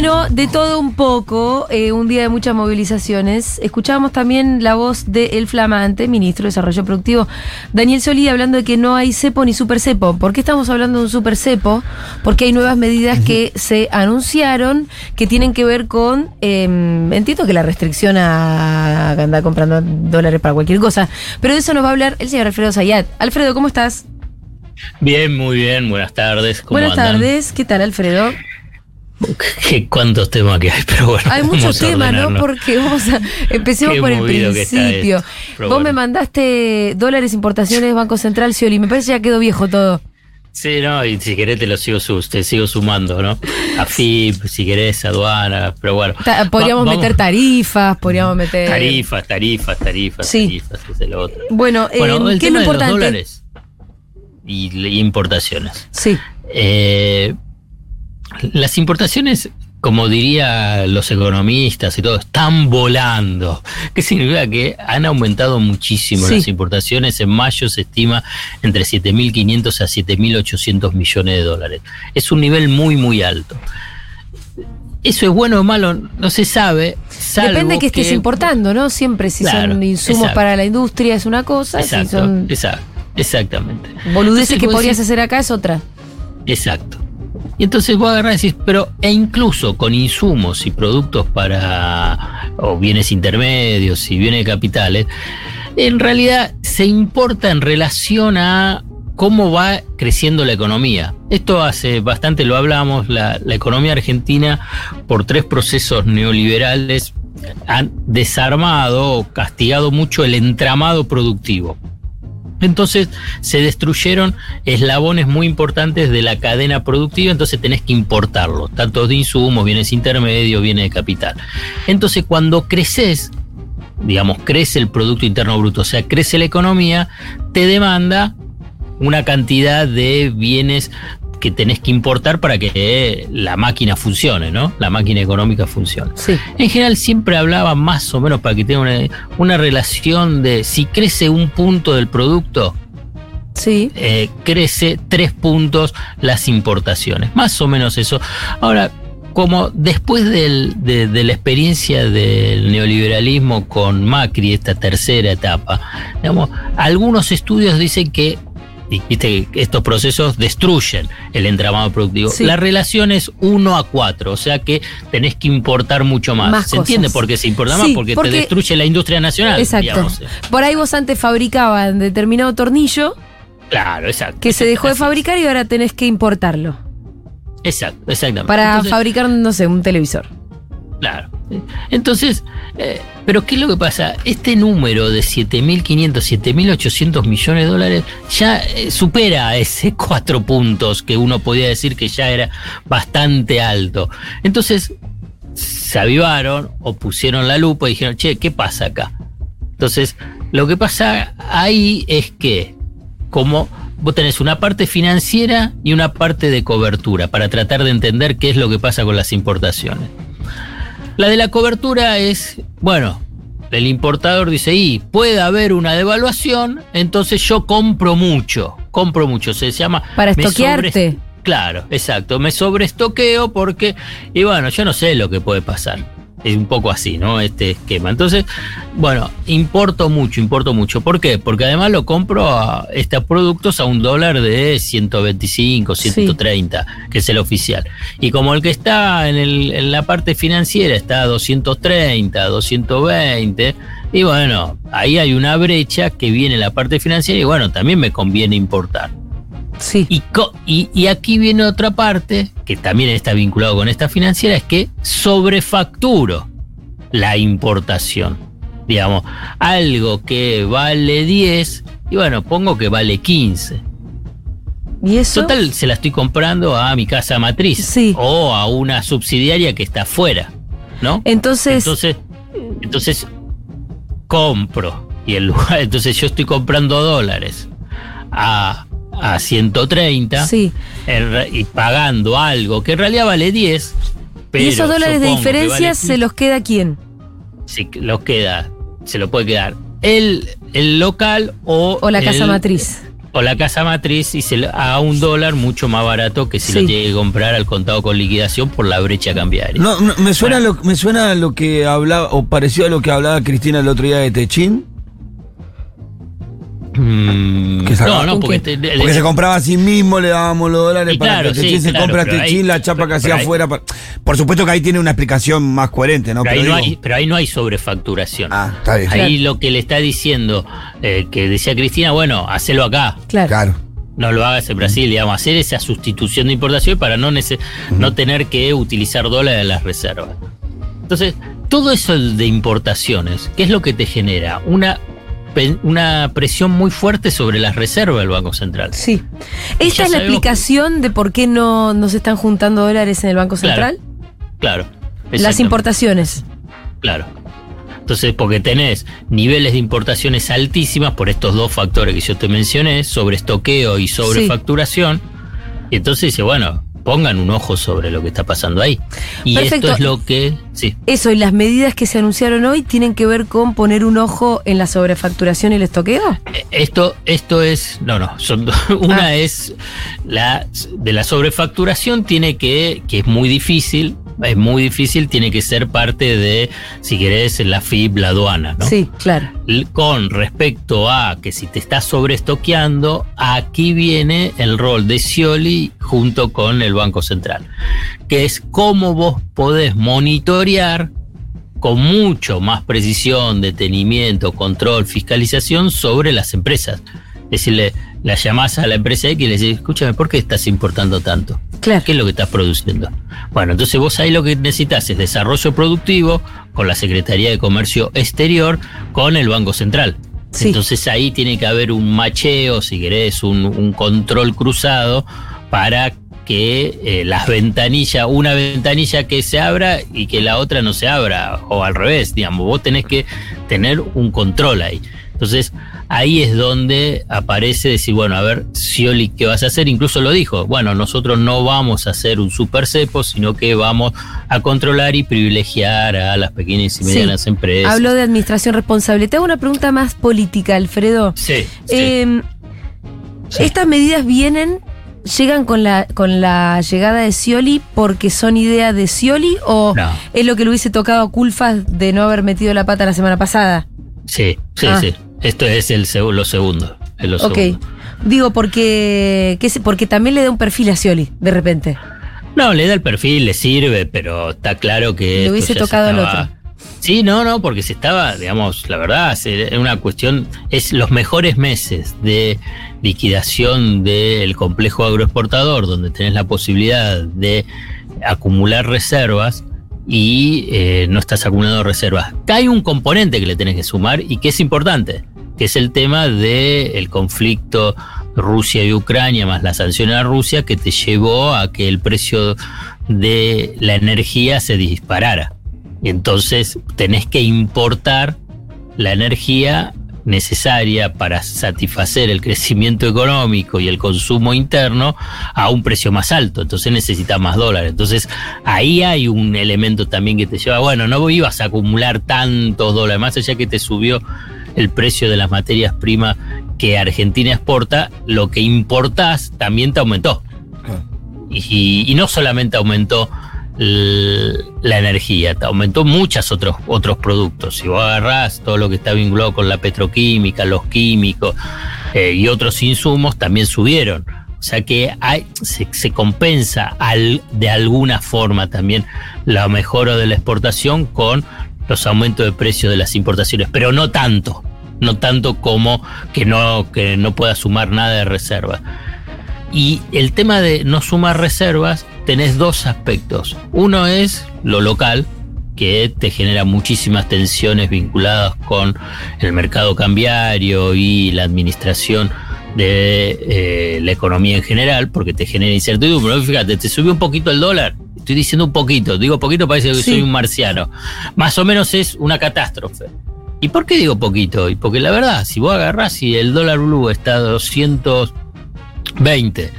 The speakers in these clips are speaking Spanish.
Bueno, de todo un poco, eh, un día de muchas movilizaciones. Escuchábamos también la voz del flamante ministro de Desarrollo Productivo, Daniel Solí, hablando de que no hay cepo ni super cepo. ¿Por qué estamos hablando de un super cepo? Porque hay nuevas medidas que se anunciaron que tienen que ver con, em, entiendo que la restricción a andar comprando dólares para cualquier cosa, pero de eso nos va a hablar el señor Alfredo Zayat. Alfredo, ¿cómo estás? Bien, muy bien, buenas tardes. ¿cómo Buenas tardes, ¿qué tal Alfredo? ¿Qué, ¿Cuántos temas que hay? Pero bueno, hay muchos temas, ¿no? Porque vamos a. Empecemos por el principio. Vos me mandaste dólares, importaciones, Banco Central, Cioli. Me parece que ya quedó viejo todo. Sí, no, y si querés te lo sigo, te sigo sumando, ¿no? A FIP, si querés, aduana, pero bueno. podríamos meter tarifas, podríamos meter. Tarifas, tarifas, tarifas, tarifas, es el otro. Bueno, bueno eh, ¿qué es lo importante? dólares y, y importaciones. Sí. Eh, las importaciones, como dirían los economistas y todo, están volando. ¿Qué significa? Que han aumentado muchísimo las importaciones. En mayo se estima entre 7.500 a 7.800 millones de dólares. Es un nivel muy, muy alto. Eso es bueno o malo, no se sabe. Depende que estés importando, ¿no? Siempre si son insumos para la industria es una cosa, exacto, si son exactamente. Boludeces que podrías hacer acá es otra. Exacto. Y entonces vos agarrás y decís, pero e incluso con insumos y productos para, o bienes intermedios y bienes de capitales, en realidad se importa en relación a cómo va creciendo la economía. Esto hace bastante lo hablamos, la, la economía argentina por tres procesos neoliberales han desarmado o castigado mucho el entramado productivo. Entonces se destruyeron eslabones muy importantes de la cadena productiva, entonces tenés que importarlos, tanto de insumos, bienes intermedios, bienes de capital. Entonces cuando creces, digamos, crece el Producto Interno Bruto, o sea, crece la economía, te demanda una cantidad de bienes que tenés que importar para que la máquina funcione, ¿no? La máquina económica funcione. Sí. En general siempre hablaba más o menos para que tenga una, relación de si crece un punto del producto, Sí. Eh, crece tres puntos las importaciones. Más o menos eso. Ahora, como después de, de, la experiencia del neoliberalismo con Macri, esta tercera etapa, digamos, algunos estudios dicen que y viste que estos procesos destruyen el entramado productivo. La relación es 1 a 4, o sea que tenés que importar mucho más. ¿Se entiende por qué se importa más? Porque, te destruye la industria nacional. Exacto. Por ahí vos antes fabricaban determinado tornillo. Claro, exacto. Que se dejó de fabricar y ahora tenés que importarlo. Exacto, exactamente. Para fabricar, no sé, un televisor. Claro. Entonces, eh, pero ¿qué es lo que pasa? Este número de 7.500, 7.800 millones de dólares ya eh, supera ese cuatro puntos que uno podía decir que ya era bastante alto. Entonces, se avivaron o pusieron la lupa y dijeron, che, ¿qué pasa acá? Entonces, lo que pasa ahí es que, como vos tenés una parte financiera y una parte de cobertura para tratar de entender qué es lo que pasa con las importaciones. La de la cobertura es, bueno, el importador dice, y puede haber una devaluación, entonces yo compro mucho, compro mucho, se llama... Para estoquearte. Claro, exacto, me sobreestoqueo porque, y bueno, yo no sé lo que puede pasar es un poco así, ¿no? Este esquema. Entonces, bueno, importo mucho, importo mucho. ¿Por qué? Porque además lo compro a estos productos a un dólar de 125, 130, que es el oficial. Y como el que está en, el, en la parte financiera está a 230, 220, y bueno, ahí hay una brecha que viene en la parte financiera y bueno, también me conviene importar. Sí. Y, y, aquí viene otra parte, que también está vinculado con esta financiera, es que sobrefacturo la importación. Digamos, algo que vale 10, y bueno, pongo que vale 15. ¿Y eso? Total, se la estoy comprando a mi casa matriz. Sí. O a una subsidiaria que está afuera. ¿No? Entonces. Entonces, entonces compro. Y el lugar, entonces yo estoy comprando dólares a a 130 sí. y pagando algo que en realidad vale 10. Pero ¿Y esos dólares de diferencia se los queda quién? Sí, los queda, se lo puede quedar el, el local o... O la casa matriz. o la casa matriz y se a un dólar mucho más barato que si Sí. lo tiene que comprar al contado con liquidación por la brecha cambiaria. No, no, me suena Bueno. lo, me suena lo que hablaba, o pareció a lo que hablaba Cristina el otro día de Techín. Mm, Que sacaba- no, no, ¿Con porque, se compraba a sí mismo, le dábamos los dólares Y para claro, que Techín sí, se claro, compra Techín, ahí- la chapa pero- que hacía afuera. Por supuesto que ahí tiene una explicación más coherente, ¿no? pero, ahí no hay, pero ahí no hay sobrefacturación. Ah, está bien. Ahí lo que le está diciendo, eh, que decía Cristina, bueno, hacelo acá. Claro. No lo hagas en Brasil, digamos, hacer esa sustitución de importación para no, nece- no tener que utilizar dólares en las reservas. Entonces, todo eso de importaciones, ¿qué es lo que te genera? Una, una presión muy fuerte sobre las reservas del Banco Central. Sí. ¿Esta es la explicación de por qué no, no se están juntando dólares en el Banco Central? Claro. Las importaciones. Claro. Entonces, porque tenés niveles de importaciones altísimas por estos dos factores que yo te mencioné, sobre estoqueo y sobre Sí. facturación, y entonces dice, bueno, pongan un ojo sobre lo que está pasando ahí. Y Perfecto. esto es lo que, sí, Eso y las medidas que se anunciaron hoy tienen que ver con poner un ojo en la sobrefacturación y el estoqueo. Eh, Esto, esto es, no, no, son. Una Ah. es la de la sobrefacturación tiene que, que es muy difícil, es muy difícil, tiene que ser parte de, si querés, la FIB, la aduana, ¿no? Sí, claro. Con respecto a que si te estás sobreestoqueando, aquí viene el rol de Scioli junto con el Banco Central, que es cómo vos podés monitorear con mucho más precisión, detenimiento, control, fiscalización sobre las empresas. Es decirle, la llamás a la empresa X y le decís, escúchame, ¿por qué estás importando tanto? Claro. ¿Qué es lo que estás produciendo? Bueno, entonces vos ahí lo que necesitas es desarrollo productivo con la Secretaría de Comercio Exterior, con el Banco Central. Sí. Entonces ahí tiene que haber un macheo, si querés, un, un control cruzado para que eh, las ventanillas, una ventanilla que se abra y que la otra no se abra, o al revés, digamos, vos tenés que tener un control ahí. Entonces, ahí es donde aparece decir, bueno, a ver, Scioli, ¿qué vas a hacer? Incluso lo dijo, bueno, nosotros no vamos a hacer un super cepo, sino que vamos a controlar y privilegiar a las pequeñas y Sí. medianas empresas. Hablo de administración responsable. Te hago una pregunta más política, Alfredo. Sí, sí. Eh, Sí. Estas medidas vienen, llegan con la, con la llegada de Scioli porque son ideas de Scioli o No. es lo que le hubiese tocado a Culfas de no haber metido la pata la semana pasada. Sí, sí, Ah. sí. Esto es el seg- lo segundo. Es lo Ok. segundo. Digo, porque, que porque también le da un perfil a Scioli, de repente. No, le da el perfil, le sirve, pero está claro que. Le hubiese tocado al estaba- otro. Sí, no, no, porque se estaba, digamos, la verdad, es una cuestión, es los mejores meses de liquidación del complejo agroexportador, donde tenés la posibilidad de acumular reservas y eh, no estás acumulando reservas. Hay un componente que le tenés que sumar y que es importante, que es el tema del conflicto Rusia y Ucrania, más la sanción a Rusia, que te llevó a que el precio de la energía se disparara. Entonces tenés que importar la energía necesaria para satisfacer el crecimiento económico y el consumo interno a un precio más alto. Entonces necesitas más dólares. Entonces ahí hay un elemento también que te lleva, bueno, no ibas a acumular tantos dólares, más allá que te subió el precio de las materias primas que Argentina exporta, lo que importás también te aumentó. Y, y no solamente aumentó la energía, aumentó muchos otros, otros productos. Si vos agarrás todo lo que está vinculado con la petroquímica, los químicos eh, y otros insumos, también subieron. O sea que se, compensa de alguna forma también la mejora de la exportación con los aumentos de precio de las importaciones, pero no tanto, no tanto como que no, que no pueda sumar nada de reserva. Y el tema de no sumar reservas, tenés dos aspectos. Uno es lo local, que te genera muchísimas tensiones vinculadas con el mercado cambiario y la administración de eh, la economía en general, porque te genera incertidumbre. ¿no? Fíjate, te subió un poquito el dólar. Estoy diciendo un poquito, digo poquito, parece que Sí. soy un marciano. Más o menos es una catástrofe. ¿Y por qué digo poquito? Porque la verdad, si vos agarrás y el dólar blue está a 220,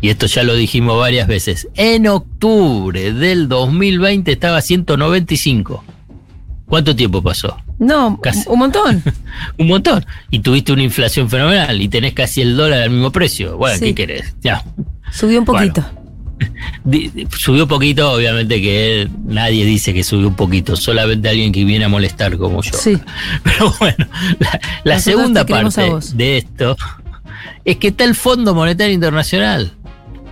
y esto ya lo dijimos varias veces, en octubre del 2020 estaba a 195. ¿Cuánto tiempo pasó? No, Casi. un montón. Un montón. Y tuviste una inflación fenomenal y tenés casi el dólar al mismo precio. Bueno, Sí. ¿qué querés? Ya. Subió un Bueno. poquito. Di- subió poquito, obviamente que nadie dice que subió un poquito, solamente alguien que viene a molestar como yo. Sí. Pero bueno, la, la segunda parte de esto es que está el Fondo Monetario Internacional.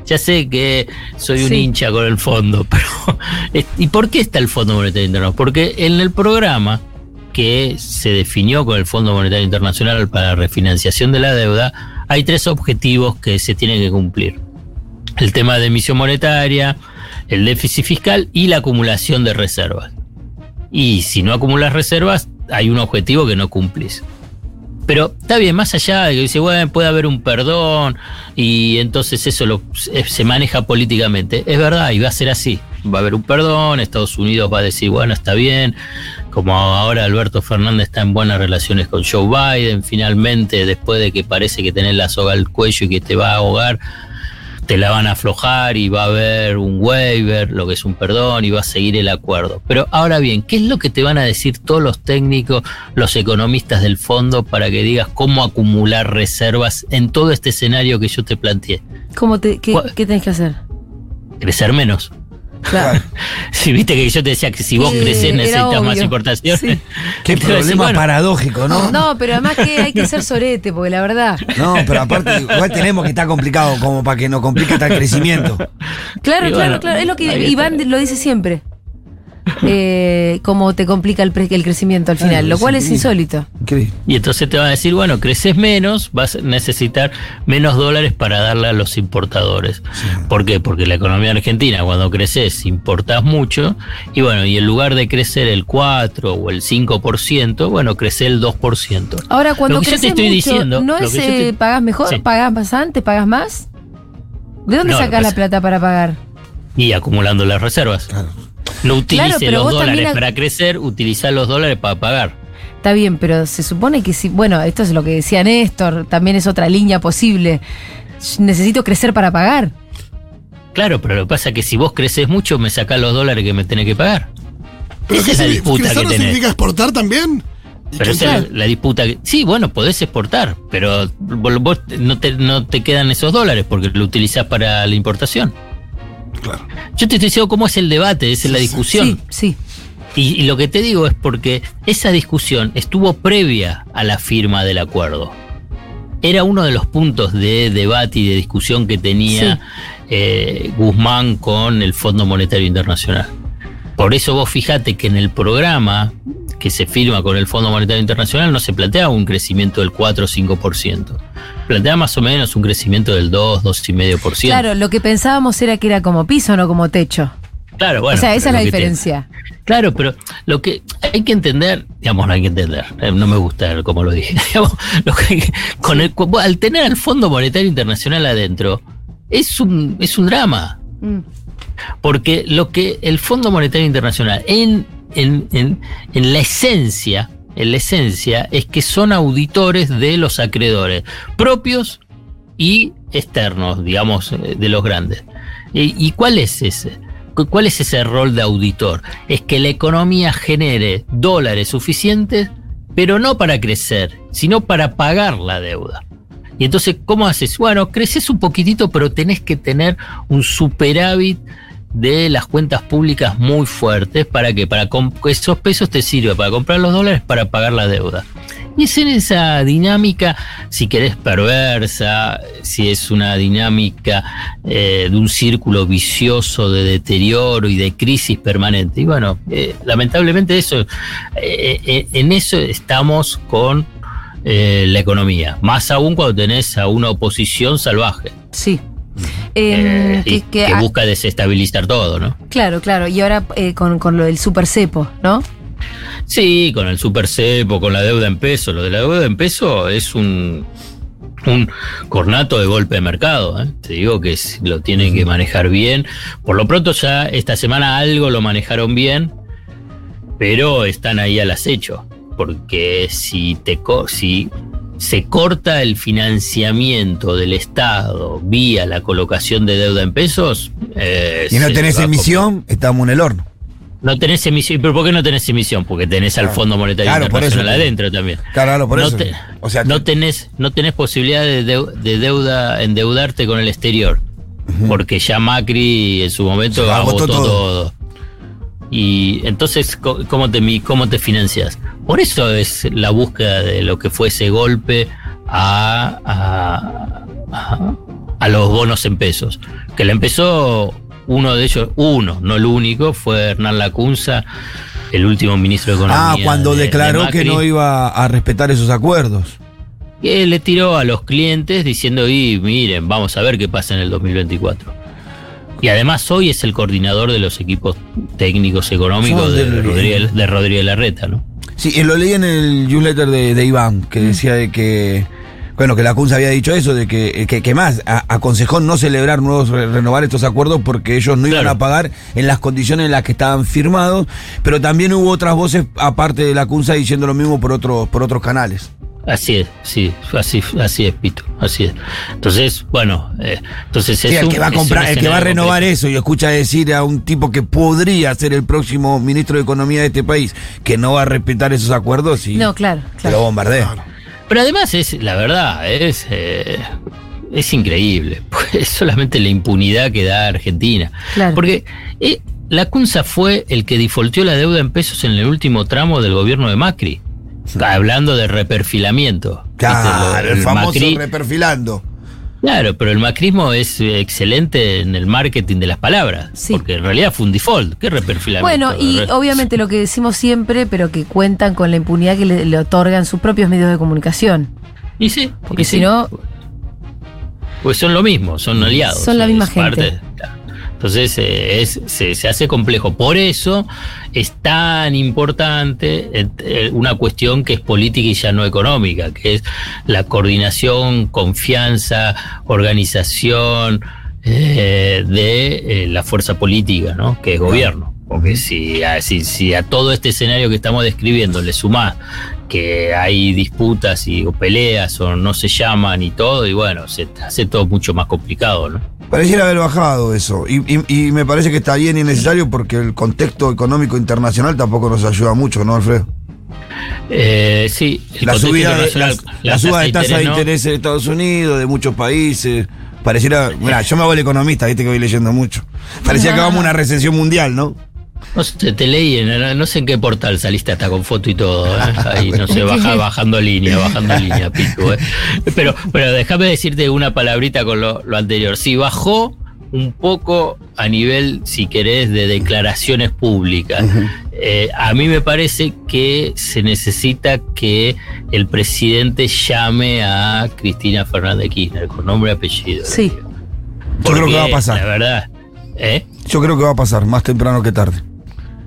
Ya sé que soy un Sí. hincha con el fondo, pero ¿y por qué está el Fondo Monetario Internacional? Porque en el programa que se definió con el Fondo Monetario Internacional para la refinanciación de la deuda, hay tres objetivos que se tienen que cumplir. El tema de emisión monetaria, el déficit fiscal y la acumulación de reservas. Y si no acumulas reservas, hay un objetivo que no cumplís. Pero está bien, más allá de que dice, bueno, puede haber un perdón y entonces eso lo, se se maneja políticamente. Es verdad, y va a ser así. Va a haber un perdón, Estados Unidos va a decir, bueno, está bien. Como ahora Alberto Fernández está en buenas relaciones con Joe Biden, finalmente, después de que parece que tenés la soga al cuello y que te va a ahogar, te la van a aflojar y va a haber un waiver, lo que es un perdón, y va a seguir el acuerdo. Pero ahora bien, ¿qué es lo que te van a decir todos los técnicos, los economistas del fondo, para que digas cómo acumular reservas en todo este escenario que yo te planteé? ¿Cómo te, qué, qué tenés que hacer? Crecer menos. Claro. Si viste que yo te decía que si vos Sí, creces era necesitas más importaciones. Sí. Qué problema bueno, paradójico, ¿no? No, pero además que hay que ser sorete, porque la verdad. No, pero aparte, igual tenemos que estar complicado como para que nos complique hasta el crecimiento. Claro, Y claro, bueno, claro. Es lo que. Iván lo dice siempre. Eh, cómo te complica el, pre- el crecimiento al final, Ay, lo cual es insólito. Increíble. Y entonces te van a decir, bueno, creces menos, vas a necesitar menos dólares para darle a los importadores. ¿Por qué? Porque la economía argentina, cuando creces, importás mucho, y bueno, y en lugar de crecer el 4 o el 5%, bueno, crece el 2%. Ahora, cuando creces estoy mucho, diciendo, ¿no es eh, te- pagas mejor? Sí. ¿Pagas más antes? ¿Pagas más? ¿De dónde No, sacás la plata para pagar? Y acumulando las reservas. Claro. No utilice los dólares también para crecer, utiliza los dólares para pagar. Está bien, pero se supone que si, bueno, esto es lo que decía Néstor, también es otra línea posible. Necesito crecer para pagar. Claro, pero lo que pasa es que si vos creces mucho, me sacás los dólares que me tenés que pagar. ¿Pero Esa qué es la significa- disputa ¿crecer que no tenés. significa exportar también? ¿Y Pero esa es la disputa que. Sí, bueno, podés exportar, pero vos vos no te, no te quedan esos dólares porque lo utilizás para la importación. Claro. Yo te estoy diciendo cómo es el debate, esa es la discusión. Sí, sí. Y, y lo que te digo es porque esa discusión estuvo previa a la firma del acuerdo. Era uno de los puntos de debate y de discusión que tenía eh, Guzmán con el Fondo Monetario Internacional. Por eso vos fijate que en el programa que se firma con el Fondo Monetario Internacional no se plantea un crecimiento del 4 o 5%. Plantea más o menos un crecimiento del 2, 2,5%. Claro, lo que pensábamos era que era como piso, no como techo. Claro, bueno. o sea, esa es la te- diferencia. Claro, pero lo que hay que entender, digamos, no hay que entender, eh, no me gusta como lo dije, digamos, lo que con el, al tener al Fondo Monetario Internacional adentro, es un, es un drama, Mm. porque lo que el Fondo Monetario Internacional, en, en, en, en la esencia, en la esencia, es que son auditores de los acreedores, propios y externos, digamos, eh, de los grandes. ¿Y, cuál es ese? Cu- ¿Cuál es ese rol de auditor? Es que la economía genere dólares suficientes, pero no para crecer, sino para pagar la deuda. Y entonces, ¿cómo haces? Bueno, creces un poquitito, pero tenés que tener un superávit de las cuentas públicas muy fuertes para que para esos pesos te sirve para comprar los dólares para pagar la deuda. Y es en esa dinámica, si querés perversa, si es una dinámica eh, de un círculo vicioso de deterioro y de crisis permanente. Y bueno, eh, lamentablemente eso, eh, en eso estamos con la economía. Más aún cuando tenés a una oposición salvaje. Sí. Eh, y que- busca desestabilizar todo, ¿no? claro, claro. Y ahora eh, con, con lo del super cepo, ¿no? Sí, con el super cepo, con la deuda en peso. Lo de la deuda en peso es un, un cornato de golpe de mercado. ¿eh? Te digo que lo tienen que manejar bien. Por lo pronto ya esta semana algo lo manejaron bien, pero están ahí al acecho. Porque si, te co- si se corta el financiamiento del Estado vía la colocación de deuda en pesos... eh, Si no tenés emisión, estamos en el horno. No tenés emisión. ¿Pero por qué no tenés emisión? Porque tenés al. Fondo Monetario Claro, Internacional te- adentro también. Claro, por no eso. te- o sea, no tenés, no tenés posibilidad de, deu- de deuda, endeudarte con el exterior. Porque ya Macri en su momento agotó agotó, todo. todo. Y entonces, ¿cómo te, ¿cómo te financias? Por eso es la búsqueda de lo que fue ese golpe a, a, a- a los bonos en pesos. Que le empezó uno de ellos, uno, no el único, fue Hernán Lacunza, el último ministro de Economía. ah, cuando de- de declaró que no iba a respetar esos acuerdos. que le tiró a los clientes diciendo, y miren, vamos a ver qué pasa en el 2024. Y además hoy es el coordinador de los equipos técnicos económicos de del- Rodríguez, de Rodríguez Larreta, ¿no? Sí, lo leí en el newsletter de, de Iván, que decía de que, bueno, que la CUNSA había dicho eso, de que, que, que más, a- aconsejó no celebrar nuevos, re- renovar estos acuerdos porque ellos no iban Claro. a pagar en las condiciones en las que estaban firmados, pero también hubo otras voces aparte de la CUNSA diciendo lo mismo por otros, por otros canales. Así es, sí, así, así es, Pito, así es. Entonces, bueno, eh, entonces Sí, es el que va a comprar, el que va a renovar eso y escucha decir a un tipo que podría ser el próximo ministro de Economía de este país que no va a respetar esos acuerdos y No, claro, que claro. lo bombardea. Claro. Pero además es, la verdad, es, eh, es increíble. Es solamente la impunidad que da Argentina. Claro. Porque eh, la CUNSA fue el que difolteó la deuda en pesos en el último tramo del gobierno de Macri. Hablando de reperfilamiento. Claro, Lo- el famoso Macri- reperfilando. Claro, pero el macrismo es eh, excelente en el marketing de las palabras. Sí. Porque en realidad fue un default. ¿Qué reperfilamiento? Bueno, y Re- obviamente lo que decimos siempre, pero que cuentan con la impunidad que le, le otorgan sus propios medios de comunicación. Y sí, Porque y si sí. no, Pues son lo mismo, son aliados. Son la misma gente. claro. Entonces eh, es, se, se hace complejo. Por eso es tan importante eh, eh, una cuestión que es política y ya no económica, que es la coordinación, confianza, organización eh, de la fuerza política, ¿no? que es gobierno. Porque si a, si, si a todo este escenario que estamos describiendo le sumás que hay disputas y, o peleas o no se llaman y todo, y bueno, se hace todo mucho más complicado, ¿no? Pareciera haber bajado eso. Y, y- y me parece que está bien y necesario porque el contexto económico internacional tampoco nos ayuda mucho, ¿no, Alfredo? Eh, sí, el La subida de, la, la de tasa de ¿no? interés en Estados Unidos, de muchos países. Pareciera. Mira, yo me hago el economista, viste que voy leyendo mucho. Parecía que vamos a una recesión mundial, ¿no? No sé, te leí, en, no sé en qué portal saliste hasta con foto y todo. ¿eh? Ahí, no sé, baja, bajando línea, bajando línea, Pitu. ¿eh? Pero, pero déjame decirte una palabrita con lo, lo anterior. Sí, bajó un poco a nivel, si querés, de declaraciones públicas. Eh, a mí me parece que se necesita que el presidente llame a Cristina Fernández Kirchner con nombre y apellido. Sí. Yo creo que va a pasar. La verdad, ¿eh? Yo creo que va a pasar, más temprano que tarde.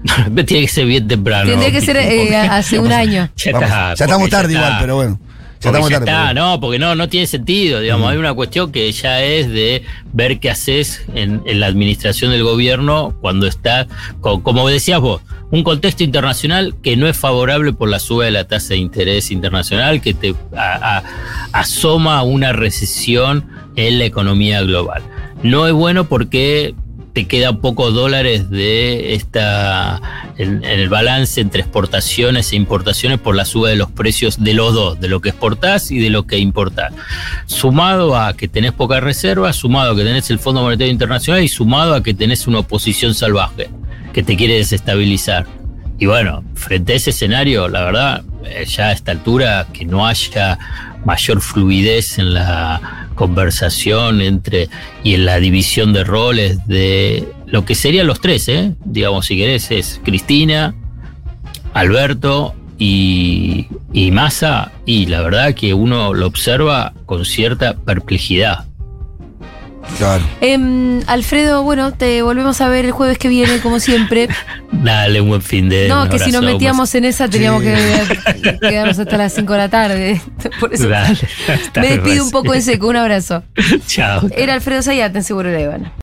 Tiene que ser bien temprano. tendría que ser eh, hace un año. Ya Vamos, está, ya estamos tarde ya igual, está. pero bueno. Ya estamos ya tarde. está, pero- no, porque no, no tiene sentido, digamos, hay una cuestión que ya es de ver qué haces en, en la administración del gobierno cuando está, co- como decías vos, un contexto internacional que no es favorable por la suba de la tasa de interés internacional, que te a- a- asoma una recesión en la economía global. No es bueno porque te quedan pocos dólares de esta en, el balance entre exportaciones e importaciones por la suba de los precios de los dos, de lo que exportás y de lo que importás. Sumado a que tenés pocas reservas, sumado a que tenés el Fondo Monetario Internacional y sumado a que tenés una oposición salvaje que te quiere desestabilizar. Y bueno, frente a ese escenario, la verdad, ya a esta altura, que no haya mayor fluidez en la conversación entre y en la división de roles de lo que serían los tres, ¿eh? digamos, si querés, es Cristina, Alberto y, y Massa, y la verdad que uno lo observa con cierta perplejidad. Claro. Em, Alfredo, bueno, te volvemos a ver el jueves que viene, como siempre. Dale un buen fin de No, que si nos metíamos en esa teníamos Sí. que quedarnos hasta las 5 de la tarde. Por eso Dale, me despido un poco en seco. Un abrazo. Chao. Era Alfredo Sayat en Seguro La Habana.